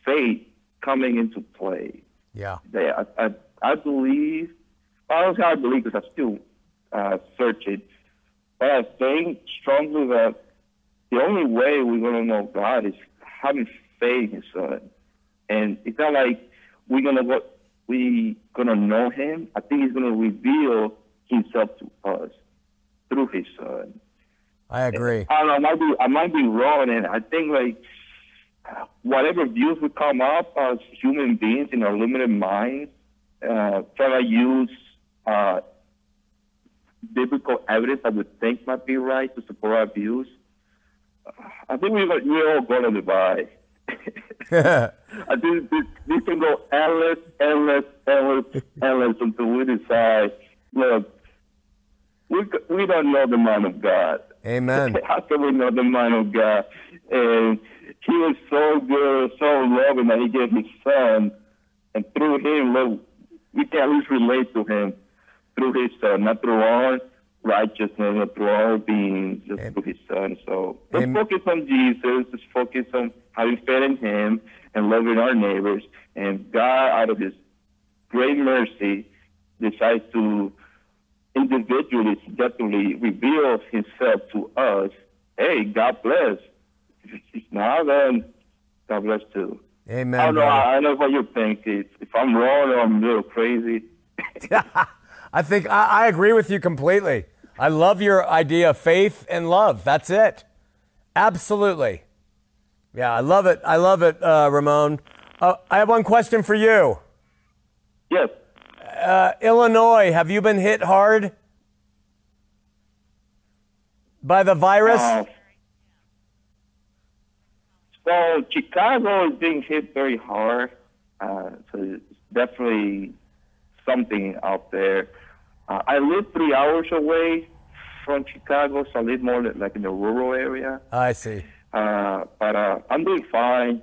faith coming into play.
Yeah.
They, I, I, I believe, I don't say I believe because I still uh, search it, but I think strongly that the only way we're going to know God is having faith in His Son. And it's not like we're going to go, we going to know Him. I think He's going to reveal Himself to us through His Son.
I agree.
I don't know. I might be, I might be wrong, and I think like whatever views would come up as human beings in our limited minds, uh, try to use uh, biblical evidence that we think might be right to support our views. I think we're, we're all going to divide. I think this, this can go endless, endless, endless, endless until we decide, look, we, we don't know the mind of God.
Amen.
How can we know the mind of God? And He was so good, so loving that He gave His Son, and through Him, look, we can at least relate to Him through His Son, not through our righteousness, not through our being, just
Am-
through His Son. So let's
Am-
focus on Jesus. Let's focus on having faith in Him and loving our neighbors. And God, out of His great mercy, decides to individually, subjectively reveal himself to us. Hey, God bless. If it's not, then God bless too.
Amen.
I know.
brother.
I, know what you think. If I'm wrong or I'm a little crazy.
I think I, I agree with you completely. I love your idea of faith and love. That's it. Absolutely. Yeah, I love it. I love it, uh, Ramon. Uh, I have one question for you.
yes.
Uh, Illinois, have you been hit hard by the virus?
Uh, So Chicago is being hit very hard. Uh, so definitely something out there. Uh, I live three hours away from Chicago, so I live more like in the rural area.
I see.
Uh, but uh, I'm doing fine,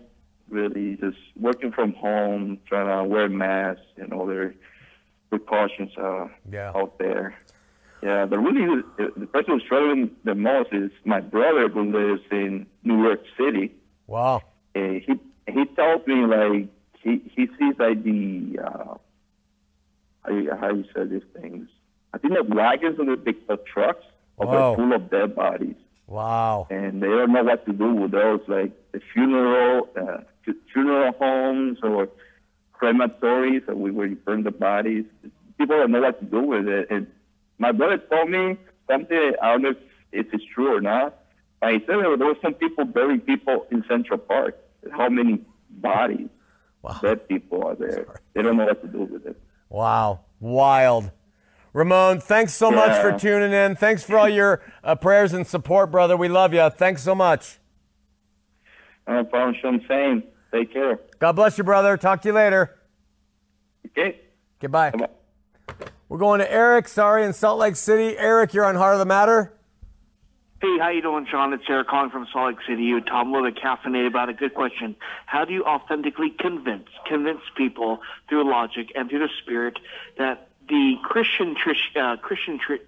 really. Just working from home, trying to wear masks and all other precautions uh,
Yeah.
out there. Yeah, the really the person who's struggling the most is my brother who lives in New York City.
Wow.
Uh, he he tells me like he he sees like the uh, how you, how you say these things. I think the wagons and the big the trucks are full of dead bodies
Wow.
and they don't know what to do with those, like the funeral, uh, fu- funeral homes or crematories, or we where you burn the bodies. People don't know what to do with it. And my brother told me something. I don't know if, if it's true or not. But he said there were some people burying people in Central Park. How many bodies,
Wow.
dead people are there? They don't know what to do with it.
Wow. Wild. Ramon, thanks so much for tuning in. Thanks for all your uh, prayers and support, brother. We love you. Thanks so much.
No problem, Shawn. Same. Take care.
God bless you, brother. Talk to you later.
Okay.
Goodbye.
Bye-bye.
We're going to Eric, sorry, in Salt Lake City. Eric, you're on Heart of the Matter.
Hey, how you doing, Shawn? It's Eric calling from Salt Lake City, Utah. I'm a little bit caffeinated about a good question. How do you authentically convince convince people through logic and through the Spirit that the Christian uh, Christian tri-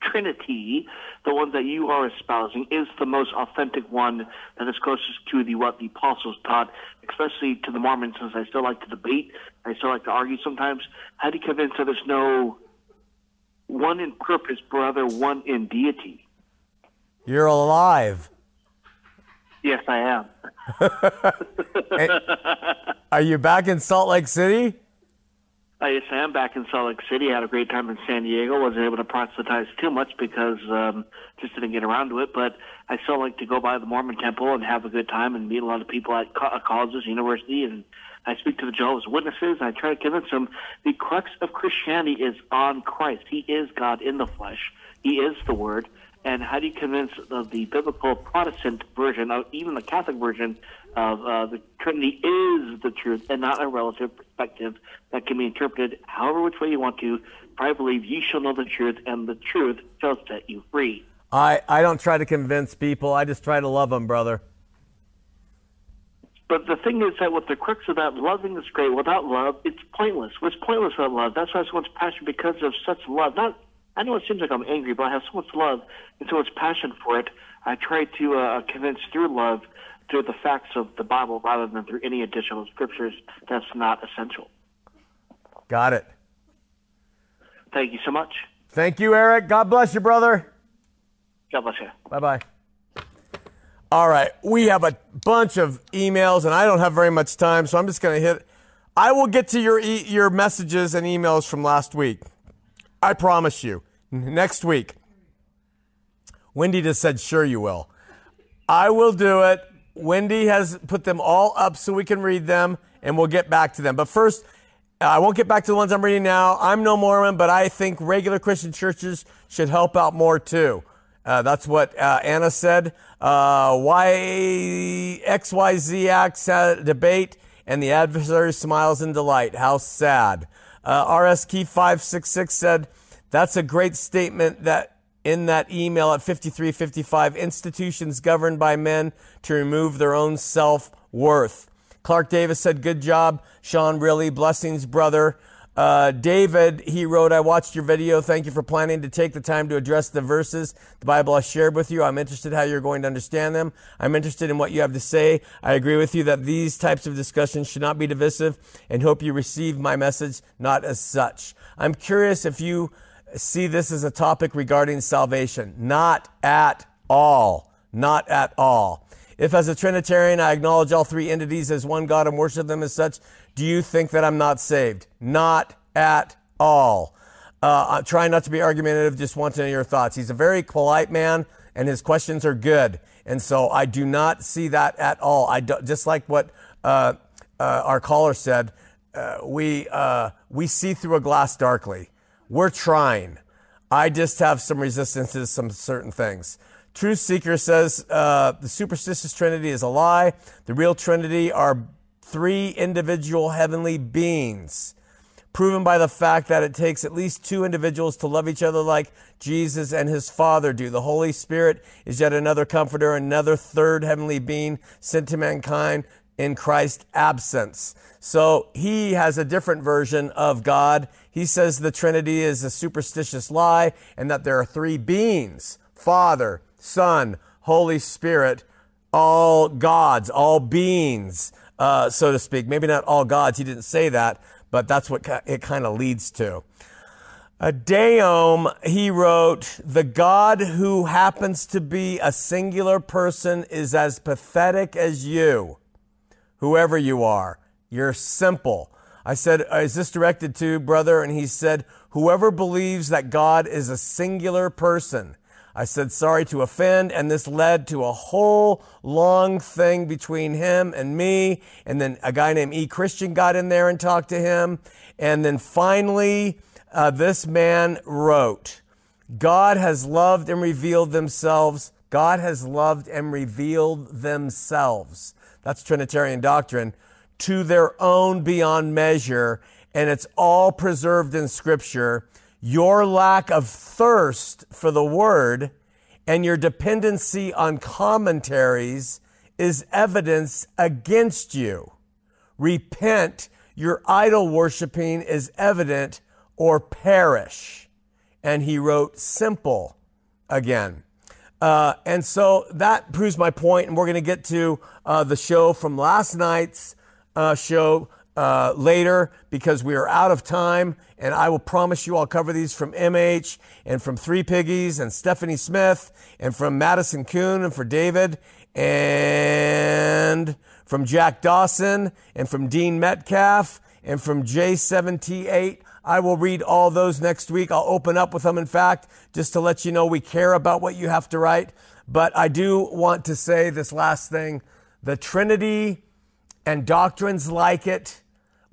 Trinity, the one that you are espousing, is the most authentic one that is closest to the what the apostles taught, especially to the Mormons, since I still like to debate, I still like to argue sometimes. How do you convince that there's no one in purpose, brother, one in deity?
You're alive.
Yes, I am.
Are you back in Salt Lake City?
Uh, yes, I am back in Salt Lake City. I had a great time in San Diego. Wasn't able to proselytize too much because um, just didn't get around to it. But I still like to go by the Mormon Temple and have a good time and meet a lot of people at co- uh, colleges, university, and I speak to the Jehovah's Witnesses. I try to convince them the crux of Christianity is on Christ. He is God in the flesh. He is the Word. And how do you convince of the biblical Protestant version, of even the Catholic version of uh, the Trinity is the truth and not a relative perspective that can be interpreted however which way you want to? For I believe ye shall know the truth, and the truth shall set you free.
I, I don't try to convince people. I just try to love them, brother.
But the thing is that with the crux of that, loving is great. Without love, it's pointless. What's pointless without love? That's why I have so much passion because of such love. Not, I know it seems like I'm angry, but I have so much love and so much passion for it. I try to uh, convince through love, through the facts of the Bible, rather than through any additional scriptures. That's not essential.
Got it.
Thank you so much.
Thank you, Eric. God bless you, brother.
God bless you.
Bye bye. All right, we have a bunch of emails, and I don't have very much time, so I'm just going to hit. I will get to your e- your messages and emails from last week. I promise you. Next week. Wendy just said, "Sure, you will." I will do it. Wendy has put them all up so we can read them, and we'll get back to them. But first, I won't get back to the ones I'm reading now. I'm no Mormon, but I think regular Christian churches should help out more too. Uh, that's what uh, Anna said. Uh, y XYZ acts a debate, and the adversary smiles in delight. How sad. Uh, RS Key 566 said, That's a great statement that in that email at 5355 institutions governed by men to remove their own self worth. Clark Davis said, Good job, Shawn. Really, blessings, brother. Uh, David, he wrote, I watched your video. Thank you for planning to take the time to address the verses the Bible has shared with you. I'm interested how you're going to understand them. I'm interested in what you have to say. I agree with you that these types of discussions should not be divisive and hope you receive my message not as such. I'm curious if you see this as a topic regarding salvation. Not at all. Not at all. If, as a Trinitarian, I acknowledge all three entities as one God and worship them as such, do you think that I'm not saved? Not at all. Uh, I'm trying not to be argumentative, just want to know your thoughts. He's a very polite man, and his questions are good. And so I do not see that at all. I do, just like what uh, uh, our caller said, uh, we, uh, we see through a glass darkly. We're trying. I just have some resistance to some certain things. Truth Seeker says uh, the superstitious Trinity is a lie. The real Trinity are three individual heavenly beings, proven by the fact that it takes at least two individuals to love each other like Jesus and his Father do. The Holy Spirit is yet another comforter, another third heavenly being sent to mankind in Christ's absence. So he has a different version of God. He says the Trinity is a superstitious lie and that there are three beings Father, Son, Holy Spirit, all gods, all beings, uh, so to speak. Maybe not all gods, he didn't say that, but that's what it kind of leads to. A Deum, he wrote, the God who happens to be a singular person is as pathetic as you, whoever you are. You're simple. I said, Is this directed to, brother? And he said, Whoever believes that God is a singular person I said sorry to offend, and this led to a whole long thing between him and me. And then a guy named E. Christian got in there and talked to him. And then finally, uh, this man wrote, God has loved and revealed themselves. God has loved and revealed themselves. That's Trinitarian doctrine to their own beyond measure. And it's all preserved in Scripture. Your lack of thirst for the word and your dependency on commentaries is evidence against you. Repent, your idol worshiping is evident, or perish. And he wrote simple again. Uh, and so that proves my point, and we're going to get to uh, the show from last night's uh, show uh, later because we are out of time. And I will promise you I'll cover these from MH and from Three Piggies and Stephanie Smith and from Madison Kuhn and for David and from Jack Dawson and from Dean Metcalf and from J7T8. I will read all those next week. I'll open up with them, in fact, just to let you know we care about what you have to write. But I do want to say this last thing. The Trinity and doctrines like it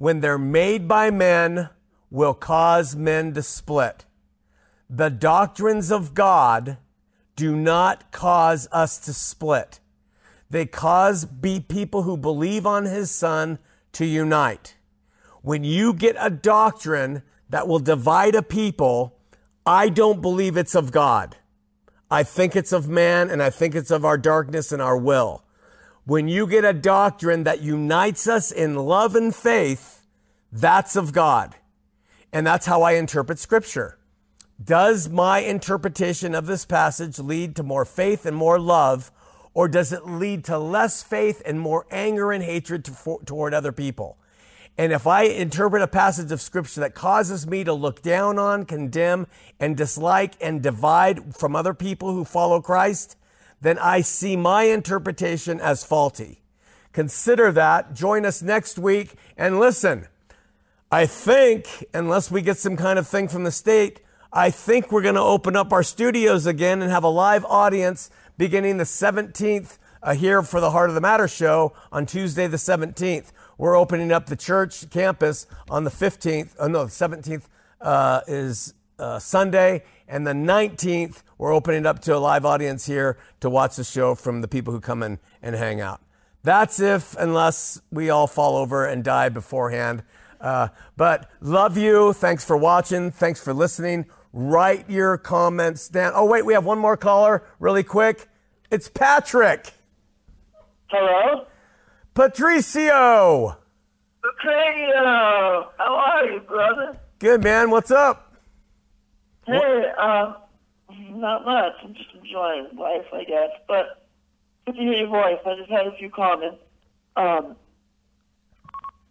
when they're made by men, will cause men to split. The doctrines of God do not cause us to split. They cause be people who believe on his son to unite. When you get a doctrine that will divide a people, I don't believe it's of God. I think it's of man and I think it's of our darkness and our will. When you get a doctrine that unites us in love and faith, that's of God. And that's how I interpret scripture. Does my interpretation of this passage lead to more faith and more love, or does it lead to less faith and more anger and hatred to, for, toward other people? And if I interpret a passage of scripture that causes me to look down on, condemn, and dislike and divide from other people who follow Christ, then I see my interpretation as faulty. Consider that. Join us next week and listen. I think, unless we get some kind of thing from the state, I think we're going to open up our studios again and have a live audience beginning the 17th uh, here for the Heart of the Matter show on Tuesday the 17th. We're opening up the church campus on the 15th. Oh, no, the 17th uh, is uh, Sunday. And the 19th, we're opening it up to a live audience here to watch the show from the people who come in and hang out. That's if, unless we all fall over and die beforehand. Uh, but love you. Thanks for watching. Thanks for listening. Write your comments down. Oh, wait, we have one more caller really quick. It's Patrick.
Hello?
Patricio.
Patricio. How are you, brother?
Good, man. What's up?
Hey, um, not much. I'm just enjoying life, I guess. But good to hear your voice. I just had a few comments. Um,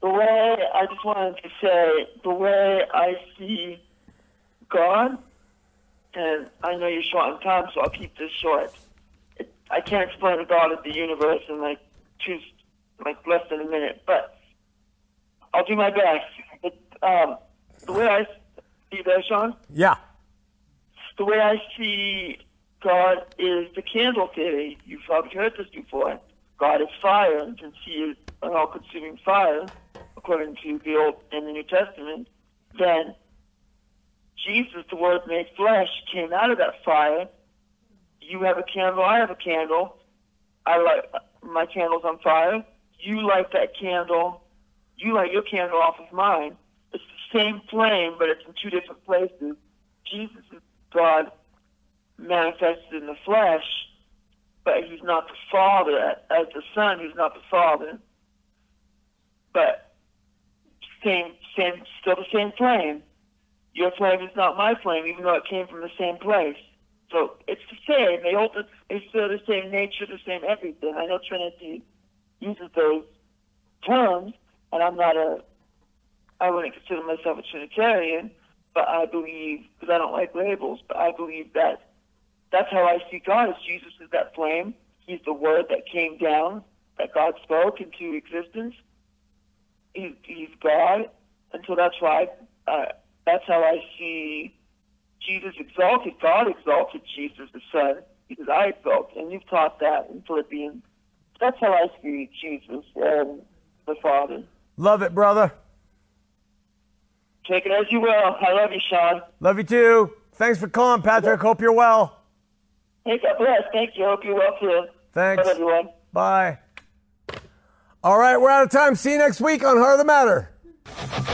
the way I just wanted to say the way I see God, and I know you're short on time, so I'll keep this short. It, I can't explain the God of the universe in like two, like less than a minute, but I'll do my best. But um, the way I see that, Shawn.
Yeah.
The way I see God is the candle theory. You've probably heard this before. God is fire, and can see an all-consuming fire according to the Old and the New Testament, then Jesus, the Word made flesh, came out of that fire, You have a candle, I have a candle. I light my candle's on fire. You light that candle. You light your candle off of mine. It's the same flame, but it's in two different places. Jesus is God manifested in the flesh, but he's not the Father. As the Son, he's not the Father. But same, same, still the same flame. Your flame is not my flame, even though it came from the same place. So it's the same. They hold the, they still the same nature, the same everything. I know Trinity uses those terms, and I'm not a, I wouldn't consider myself a Trinitarian, but I believe, because I don't like labels, but I believe that that's how I see God, as Jesus is that flame. He's the word that came down, that God spoke into existence. He, he's God, and so that's why, uh, that's how I see Jesus exalted, God exalted Jesus the Son, because I exalt, and you've taught that in Philippians. That's how I see Jesus and the Father.
Love it, brother.
Take it as you will. I love you, Shawn.
Love you too. Thanks for calling, Patrick. Hope you're well.
Hey, God bless. Thank you. Hope you're well too.
Thanks.
Bye, everyone.
Bye. All right, we're out of time. See you next week on Heart of the Matter.